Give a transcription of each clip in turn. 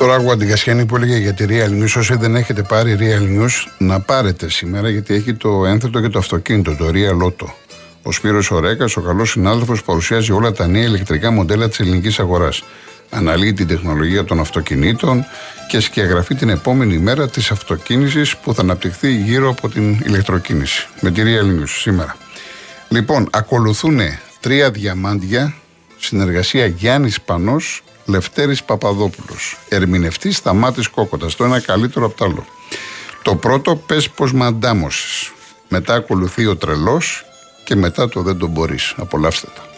Τώρα άκουγα την Κασιανή που έλεγε για τη Real News. Όσοι δεν έχετε πάρει Real News, να πάρετε σήμερα γιατί έχει το ένθετο και το αυτοκίνητο, το Real Auto. Ο Σπύρος Ορέκας, ο καλός συνάδελφος, παρουσιάζει όλα τα νέα ηλεκτρικά μοντέλα της ελληνικής αγοράς. Αναλύει την τεχνολογία των αυτοκινήτων και σκιαγραφεί την επόμενη μέρα της αυτοκίνησης που θα αναπτυχθεί γύρω από την ηλεκτροκίνηση. Με τη Real News σήμερα. Λοιπόν, ακολουθούν τρία διαμάντια, συνεργασία Γιάννης Πανός, Λευτέρης Παπαδόπουλος. Ερμηνευτής Σταμάτη Κόκοτας. Το ένα καλύτερο από το άλλο. Το πρώτο, πες πως μαντάμωσε. Μετά ακολουθεί ο τρελός και μετά το δεν τον μπορείς. Απολαύστε τα.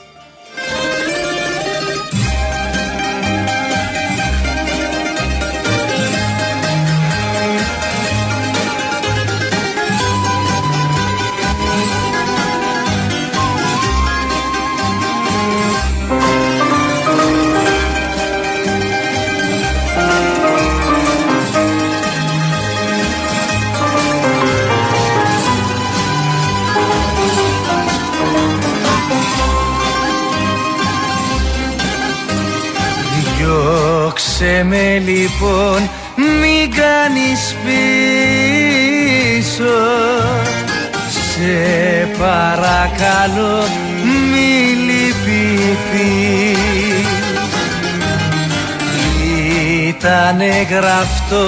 Ήτανε γραφτό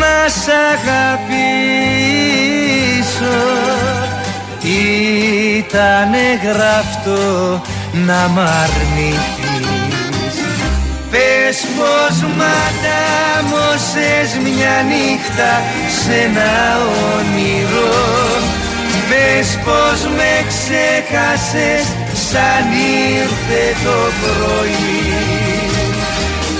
να σ' αγαπήσω. Ήτανε γραφτό να μ' αρνηθείς. Πες πως μαντάμωσες μια νύχτα σε ένα όνειρο. Πες πως με ξέχασες σαν ήρθε το πρωί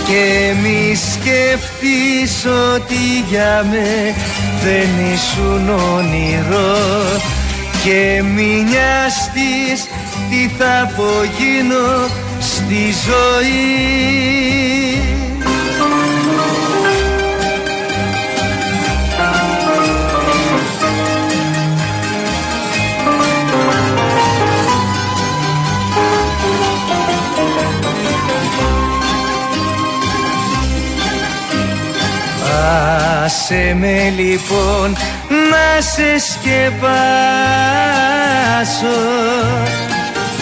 και μη σκεφτείς ότι για με δεν ήσουν όνειρο. Και μη νοιαστείς τι θα απογίνω στη ζωή Άσε με λοιπόν να σε σκεπάσω.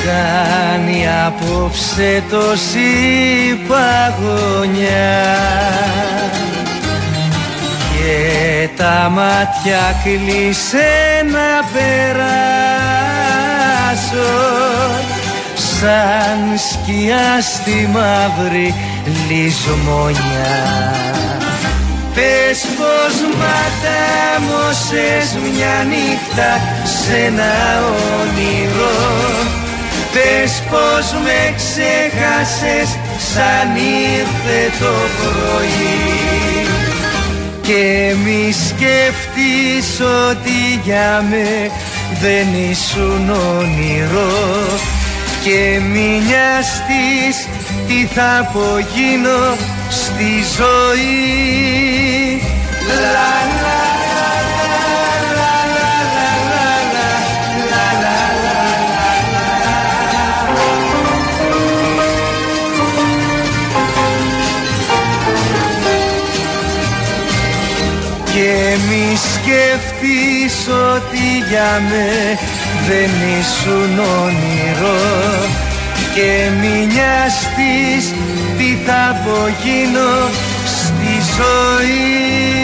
Κάνει απόψε τόση παγωνιά και τα μάτια κλείσε να περάσω. Σαν σκιά στη μαύρη λησμονιά Πες πως ματάμωσες μια νύχτα σε ένα όνειρο. Πες πως με ξέχασες σαν ήρθε το πρωί. Και μη σκεφτείς ότι για με δεν ήσουν όνειρο. Και μη νοιαστείς τι θα απογίνω στη ζωή Και μη σκεφτείς ότι για με δεν ήσουν όνειρο. Και μη νοιαστείς τι θα απογίνω στη ζωή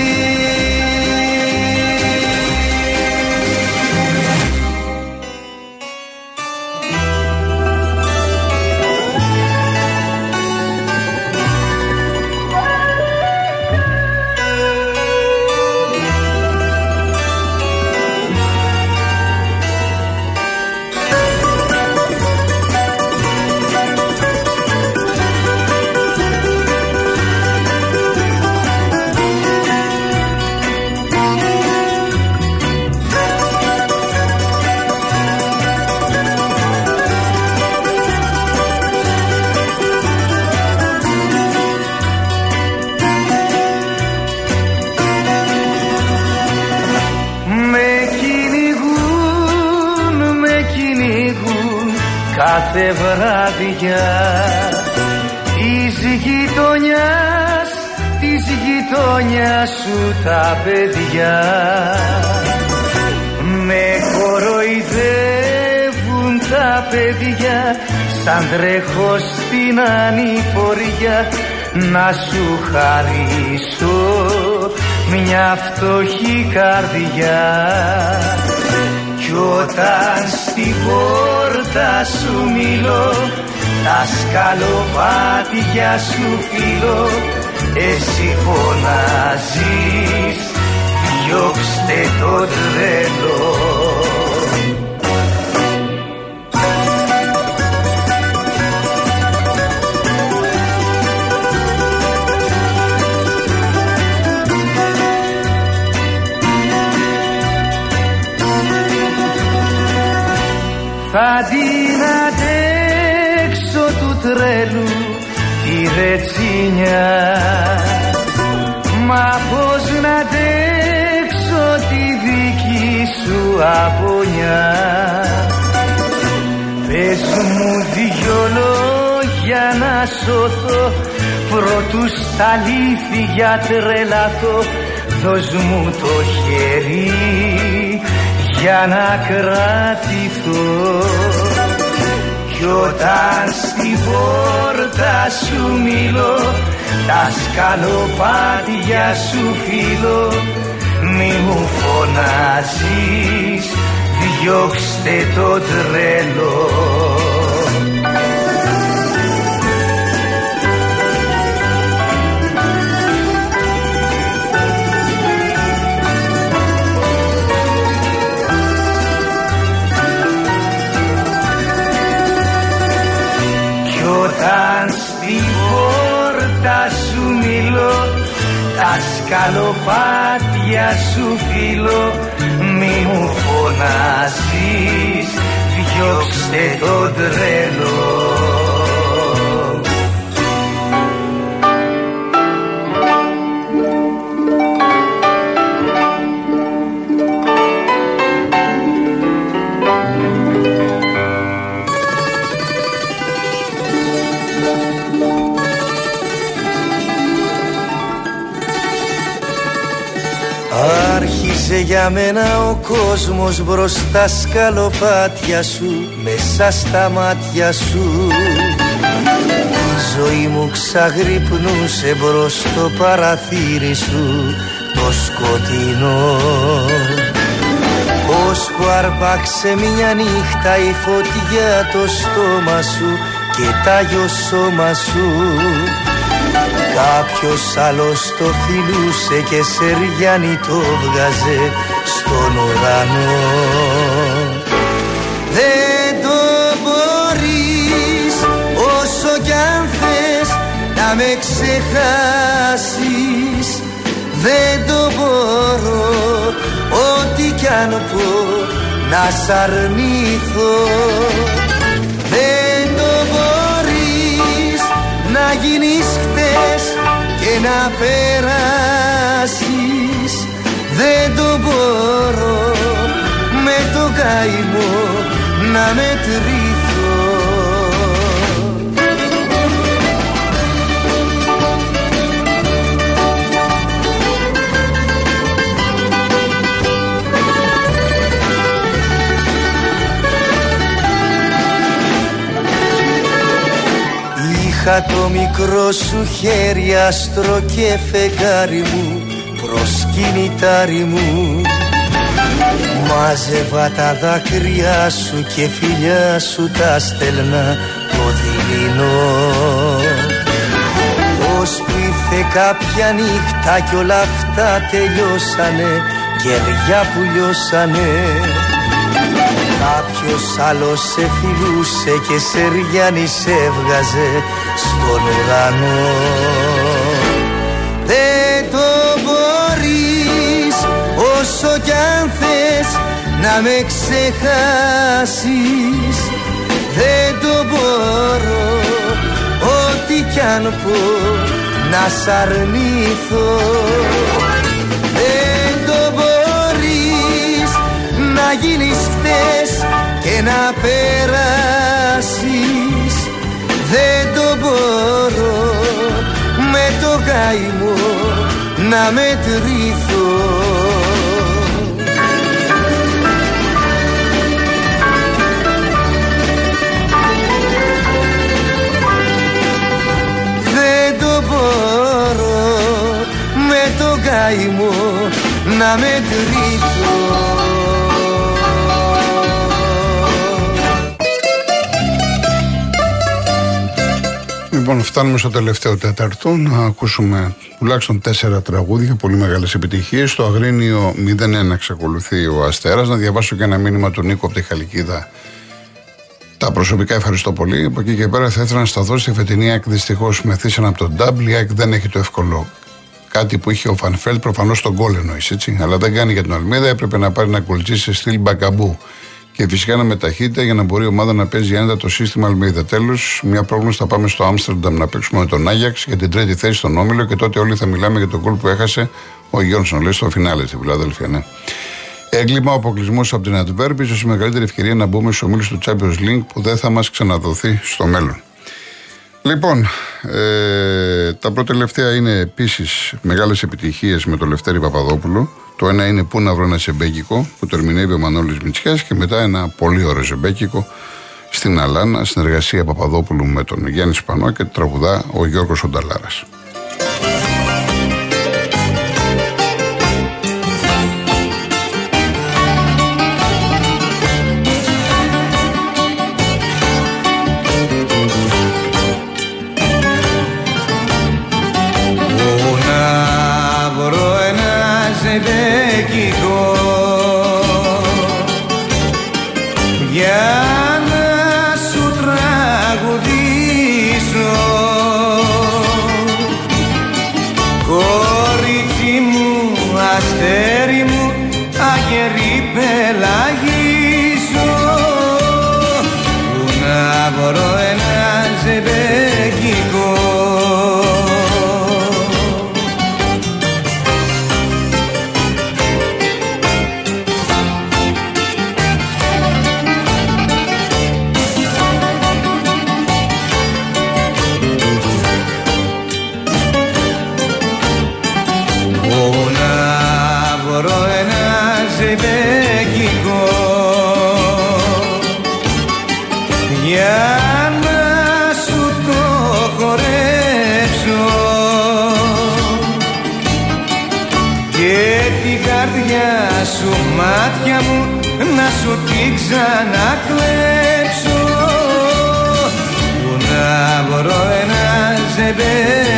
κάθε βράδια της γειτονιάς της γειτόνια σου τα παιδιά. Με κοροϊδεύουν τα παιδιά σαν τρέχω στην ανηφορία. Να σου χαρίσω μια φτωχή καρδιά κι όταν στην πόρτα σου μιλώ τα σκαλοπάτια σου φιλώ. Εσύ φωνάζεις διώξτε το τρελό Πρώτου στα αλήθεια τρελαθώ. Δώσ' μου το χέρι για να κρατηθώ. Κι όταν στην πόρτα σου μιλώ τα σκαλοπάτια σου φιλώ. Μη μου φωνάζεις διώξτε το τρελό Όταν στην πόρτα σου μιλώ τα σκαλοπάτια σου φιλώ. Μη μου φωνάζεις διώξτε το τρελό για μένα ο κόσμος μπροστά σκαλοπάτια σου Μέσα στα μάτια σου. Η ζωή μου ξαγρυπνούσε μπρος στο παραθύρι σου Το σκοτεινό. Πώς που αρπάξε μια νύχτα η φωτιά το στόμα σου Και τάγιο σώμα σου Κάποιος άλλος το φιλούσε και σεριάνι το βγάζε στον ουρανό. Δεν το μπορείς όσο κι αν θες να με ξεχάσεις. Δεν το μπορώ ό,τι κι αν πω να σ' αρνηθώ. Δεν το μπορείς να γίνεις χτες και να περάσεις. Δεν το μπορώ με το καημό να μετρηθώ Είχα το μικρό σου χέρι άστρο και φεγγάρι μου προσκυνητάρι μου. Μάζευα τα δάκρυά σου και φιλιά σου τα στέλνα το δειλινό. Ως που ήρθε κάποια νύχτα κι όλα αυτά τελειώσανε Κεριά που λιώσανε Κάποιος άλλος σε φιλούσε και σε ριάνι σε έβγαζε στον ουρανό. Δεν το μπορείς όσο κι αν θες να με ξεχάσεις. Δεν το μπορώ ό,τι κι αν πω να σ' αρνηθώ. Δεν το μπορείς να γίνεις χτες και να περάσεις. Δεν το μπορώ με το καημό να μετρηθώ. Δεν το μπορώ με το καημό να μετρηθώ Λοιπόν, φτάνουμε στο τελευταίο τέταρτο να ακούσουμε τουλάχιστον τέσσερα τραγούδια, πολύ μεγάλες επιτυχίες. Στο Αγρίνιο 01 εξακολουθεί ο Αστέρας. Να διαβάσω και ένα μήνυμα του Νίκο από τη Χαλκίδα. Τα προσωπικά ευχαριστώ πολύ. Από εκεί και πέρα θα ήθελα να σταθώ στη φετινή ΑΕΚ. Δυστυχώς μεθύσαν από τον Νταμπλ. Η ΑΕΚ δεν έχει το εύκολο. Κάτι που είχε ο Φανφέλτ προφανώς τον γκολ εννοείς, έτσι. Αλλά δεν κάνει για τον Αλμίδα. Έπρεπε να πάρει να κολλήσει σε στυλ μπακαμπού και φυσικά να μεταχείται για να μπορεί η ομάδα να παίζει άνετα το σύστημα Αλμίδα. Τέλος, μια πρόβλημα θα πάμε στο Άμστερνταμ να παίξουμε με τον Άγιαξ για την τρίτη θέση στον Όμιλο και τότε όλοι θα μιλάμε για τον κόλ που έχασε ο Γιόνσον. Λέει στο φινάλε στη Φιλαδέλφια, ναι. Έγκλημα, ο αποκλεισμός από την Αντβέρπη, ίσως η μεγαλύτερη ευκαιρία να μπούμε στους ομίλους του Champions League που δεν θα μας ξαναδοθεί στο μέλλον. Λοιπόν, ε, τα πρώτα τελευταία είναι επίσης μεγάλες επιτυχίες με τον Λευτέρη Παπαδόπουλο. Το ένα είναι πού να βρω ένα ζεμπέκικο που το ερμηνεύει ο Μανώλης Μητσιάς και μετά ένα πολύ ωραίο ζεμπέκικο στην Αλάνα, συνεργασία Παπαδόπουλου με τον Γιάννη Σπανό και τραγουδά ο Γιώργος Ονταλάρας. ξανακλέψω που να βρω ένα ζεμπέκικο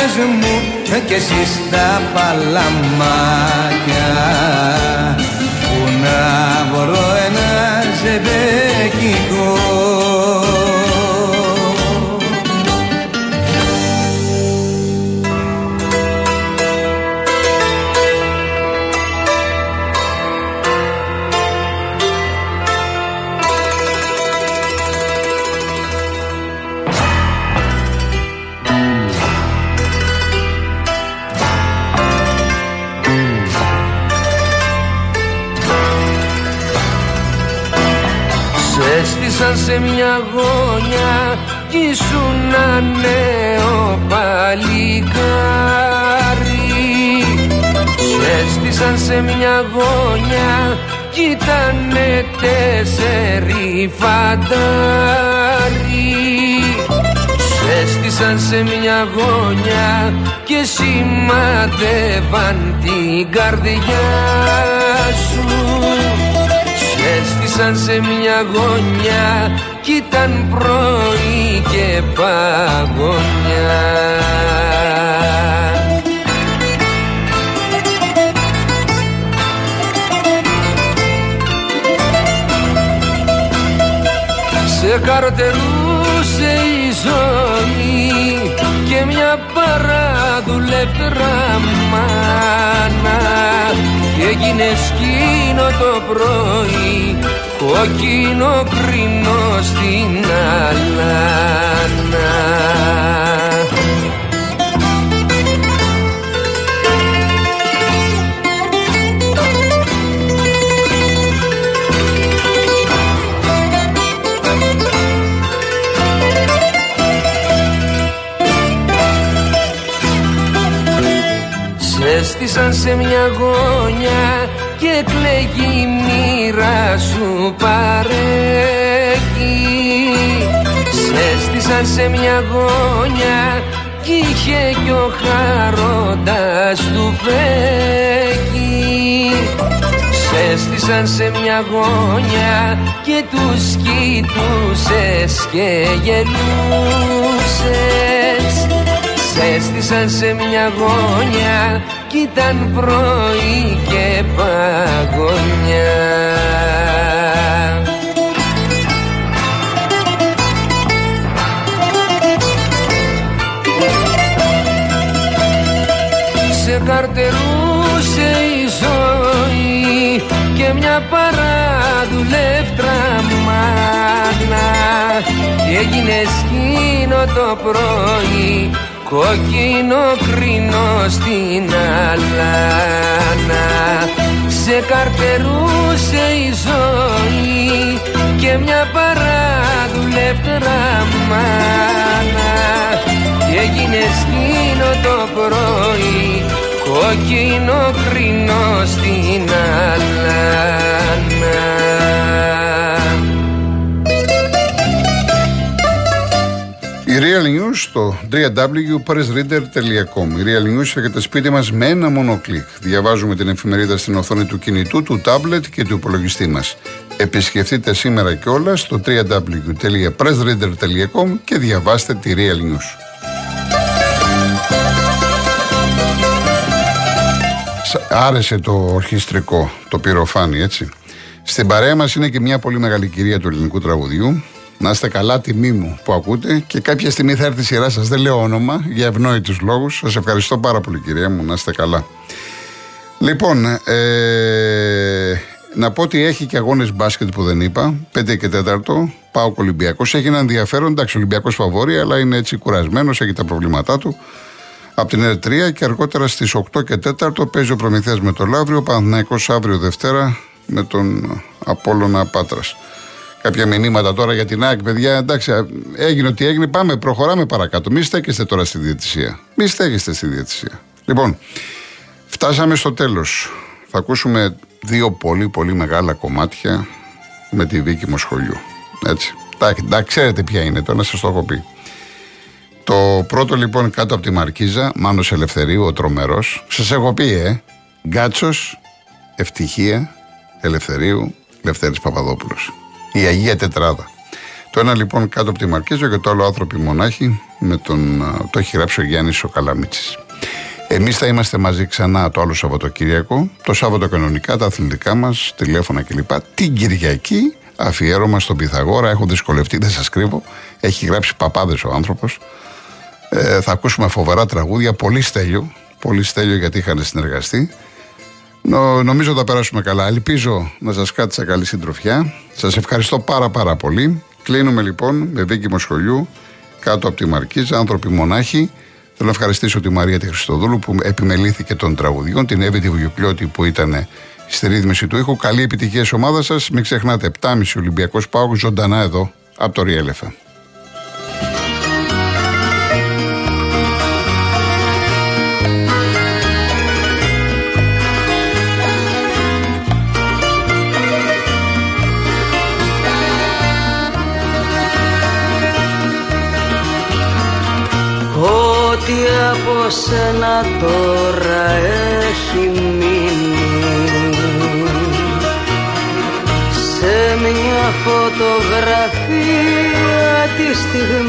στις βόλτες μου και εσύ στα παλαμάκια. Που να βρω σε μια γωνιά κι ήσουν νέο παλικάρι. Σου σε μια γωνιά κι ήτανε τέσσερι φαντάρι. Σου σε μια γωνιά και σημαδεύαν την καρδιά σου Στήσαν σε μια γωνιά κι ήταν πρωί και παγωνιά. Σε καρτερούσε η ζωή και μια παραδουλεύτρα μάνα. Και έγινε σκήνο το πρωί κόκκινο κρίνο στην αλάνα Έστησαν σε μια γωνιά και κλαίγει η μοίρα σου παρέκει. Έστησαν σε μια γωνιά κι είχε κι ο χαρόντας του φέκει. Έστησαν σε μια γωνιά και τους κοιτούσες και γελούσες Έστησαν σε μια γωνιά κι ήταν πρωί και παγωνιά. Σε καρτερούσε η ζωή και μια παραδουλεύτρα μάνα. Και έγινε σκήνο το πρωί κόκκινο κρίνο στην αλάνα. Σε καρτερούσε η ζωή και μια παραδουλεύτερα μάνα. Και έγινε σκήνο το πρωί; Κόκκινο κρίνο στην αλάνα Real News στο www.pressreader.com Η Real News έρχεται σπίτι μας με ένα μόνο κλικ. Διαβάζουμε την εφημερίδα στην οθόνη του κινητού, του τάμπλετ και του υπολογιστή μας. Επισκεφτείτε σήμερα και όλα στο www.pressreader.com και διαβάστε τη Real News. Άρεσε το ορχιστρικό, το πυροφάνι, έτσι. Στην παρέα μας είναι και μια πολύ μεγάλη κυρία του ελληνικού τραγουδιού, να είστε καλά, τιμή μου που ακούτε και κάποια στιγμή θα έρθει η σειρά σας. Δεν λέω όνομα για ευνόητους λόγους. Σας ευχαριστώ πάρα πολύ, κυρία μου. Να είστε καλά. Λοιπόν, ε, να πω ότι έχει και αγώνες μπάσκετ που δεν είπα. 5 και 4. Πάω Ολυμπιακός. Έχει ένα ενδιαφέρον. Εντάξει, Ολυμπιακός φαβόρη, αλλά είναι έτσι κουρασμένος, έχει τα προβλήματά του. Από την ΕΡΤ3 και αργότερα στις 8 και 4 παίζει ο Προμηθέας με το Λαύριο. Παναθυναϊκό αύριο Δευτέρα με τον Απόλωνα Πάτρας κάποια μηνύματα τώρα για την ΑΕΚ, παιδιά. Εντάξει, έγινε ό,τι έγινε. Πάμε, προχωράμε παρακάτω. Μην στέκεστε τώρα στη διαιτησία. Μην στέκεστε στη διαιτησία. Λοιπόν, φτάσαμε στο τέλος. Θα ακούσουμε δύο πολύ πολύ μεγάλα κομμάτια με τη δίκη μου σχολείου. Έτσι. Τα, ξέρετε ποια είναι τώρα, να σας το έχω πει. Το πρώτο λοιπόν κάτω από τη Μαρκίζα, Μάνος Ελευθερίου, ο τρομερός. Σας έχω πει, ε, Γκάτσος, Ευτυχία, Ελευθερίου, Λευτέρης Παπαδόπουλος η Αγία Τετράδα. Το ένα λοιπόν κάτω από τη Μαρκίζο και το άλλο άνθρωποι μονάχοι, με τον, το έχει γράψει ο Γιάννης ο Καλαμίτσης. Εμείς θα είμαστε μαζί ξανά το άλλο Σαββατοκύριακο, το Σάββατο κανονικά, τα αθλητικά μας, τηλέφωνα κλπ. Την Κυριακή αφιέρωμα στον Πυθαγόρα, έχω δυσκολευτεί, δεν σας κρύβω, έχει γράψει παπάδες ο άνθρωπος. Ε, θα ακούσουμε φοβερά τραγούδια, πολύ στέλιο, πολύ στέλιο γιατί είχαν συνεργαστεί. Νο, νομίζω θα περάσουμε καλά. Ελπίζω να σας κάτσε καλή συντροφιά. Σας ευχαριστώ πάρα πάρα πολύ. Κλείνουμε λοιπόν με δίκημο σχολείου κάτω από τη Μαρκίζα, άνθρωποι μονάχοι. Θέλω να ευχαριστήσω τη Μαρία τη Χριστοδούλου που επιμελήθηκε των τραγουδιών, την Εύη τη που ήταν στη ρύθμιση του ήχου. Καλή επιτυχία σε ομάδα σας. Μην ξεχνάτε, 7,5 Ολυμπιακός Πάο ζωντανά εδώ από το Ριέλεφα. Ό,τι σένα τώρα έχει μείνει. Σε μια φωτογραφία της στιγμής.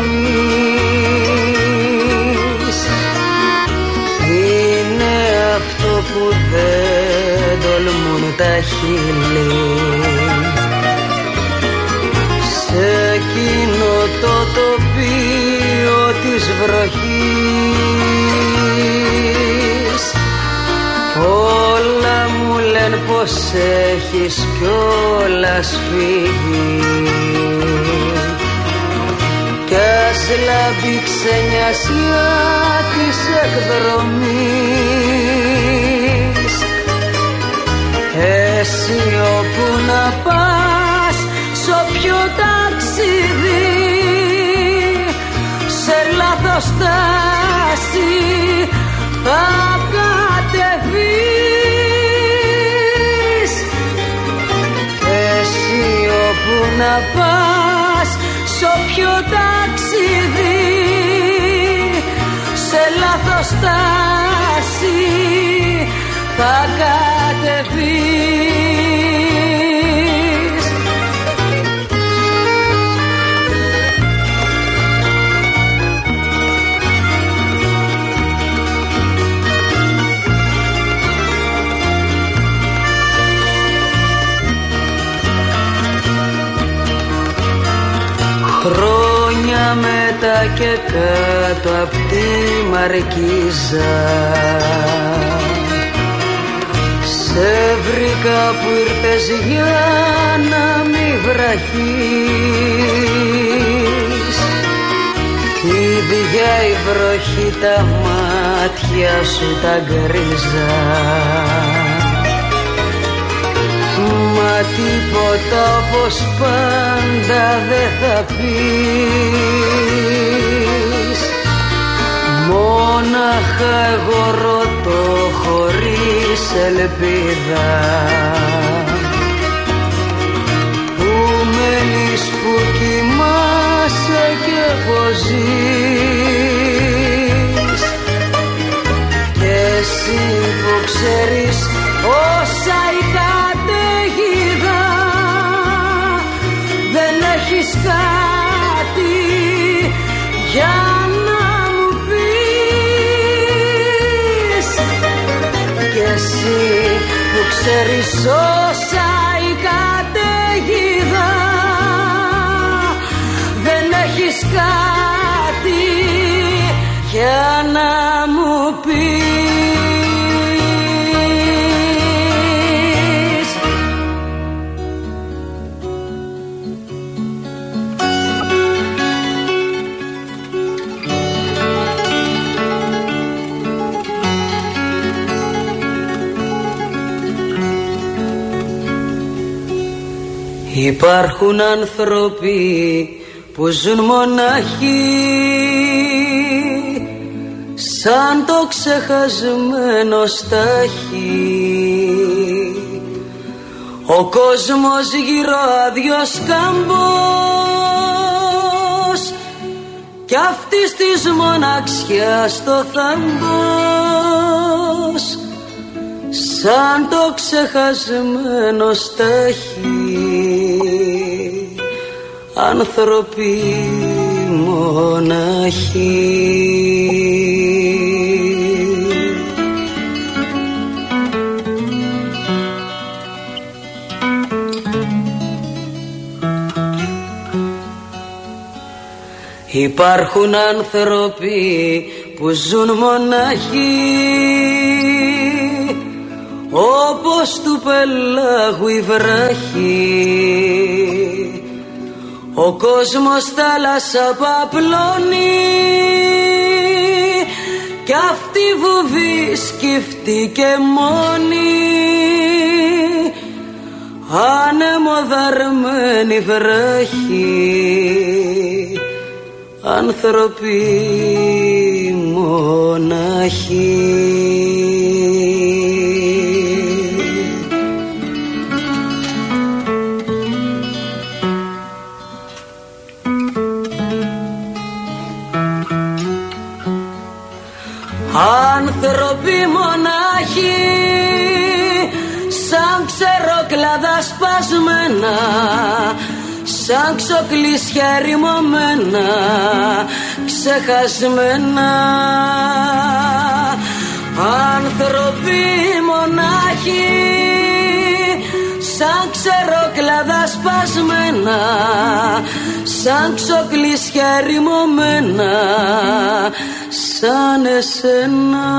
Είναι αυτό που δεν τολμούν τα χείλη. Σε εκείνο το τοπίο της βροχής πως έχεις κιόλας φύγει. Κι ας λάμπει ξενιασιά της εκδρομής. Εσύ όπου να πας σ' όποιο ταξίδι Σε λάθος στάση θα κατεβείς ταξίδι σε λάθος στάση θα κατεβείς. Χρόνια μετά και κάτω απ' τη Μαρκίζα. Σε βρήκα που ήρθες για να μη βραχείς. Ίδια η βροχή τα μάτια σου τα γκρίζα Μα τίποτα όπως πάντα δεν θα πεις. Μόναχα εγώ ρωτώ χωρίς ελπίδα. Πού μένεις που κοιμάσαι και πως ζεις. Και εσύ που ξέρεις όσα έχεις Υπάρχουν άνθρωποι που ζουν μοναχοί σαν το ξεχασμένο στάχι. Ο κόσμος γύρω άδειος κάμπος κι αυτής της μοναξιάς το θάμπος σαν το ξεχασμένο στάχι άνθρωποι μοναχοί. Υπάρχουν άνθρωποι που ζουν μοναχοί. Όπως του πελάγου η βράχη ο κόσμος θάλασσα παπλώνει κι αυτή βουβή σκυφτεί και μόνη. Ανεμοδαρμένη βράχη άνθρωποι μοναχοί Άνθρωποι μονάχοι σαν ξεροκλάδα σπασμένα σαν ξοκλήσια ρημωμένα ξεχασμένα. Άνθρωποι μονάχοι σαν ξερόκλαδα σπασμένα σαν ξοκλήσια ρημωμένα σαν εσένα.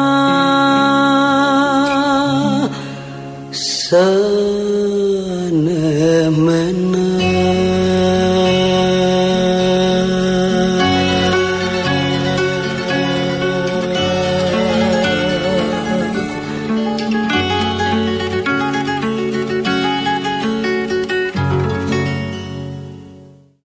Σαν εμένα.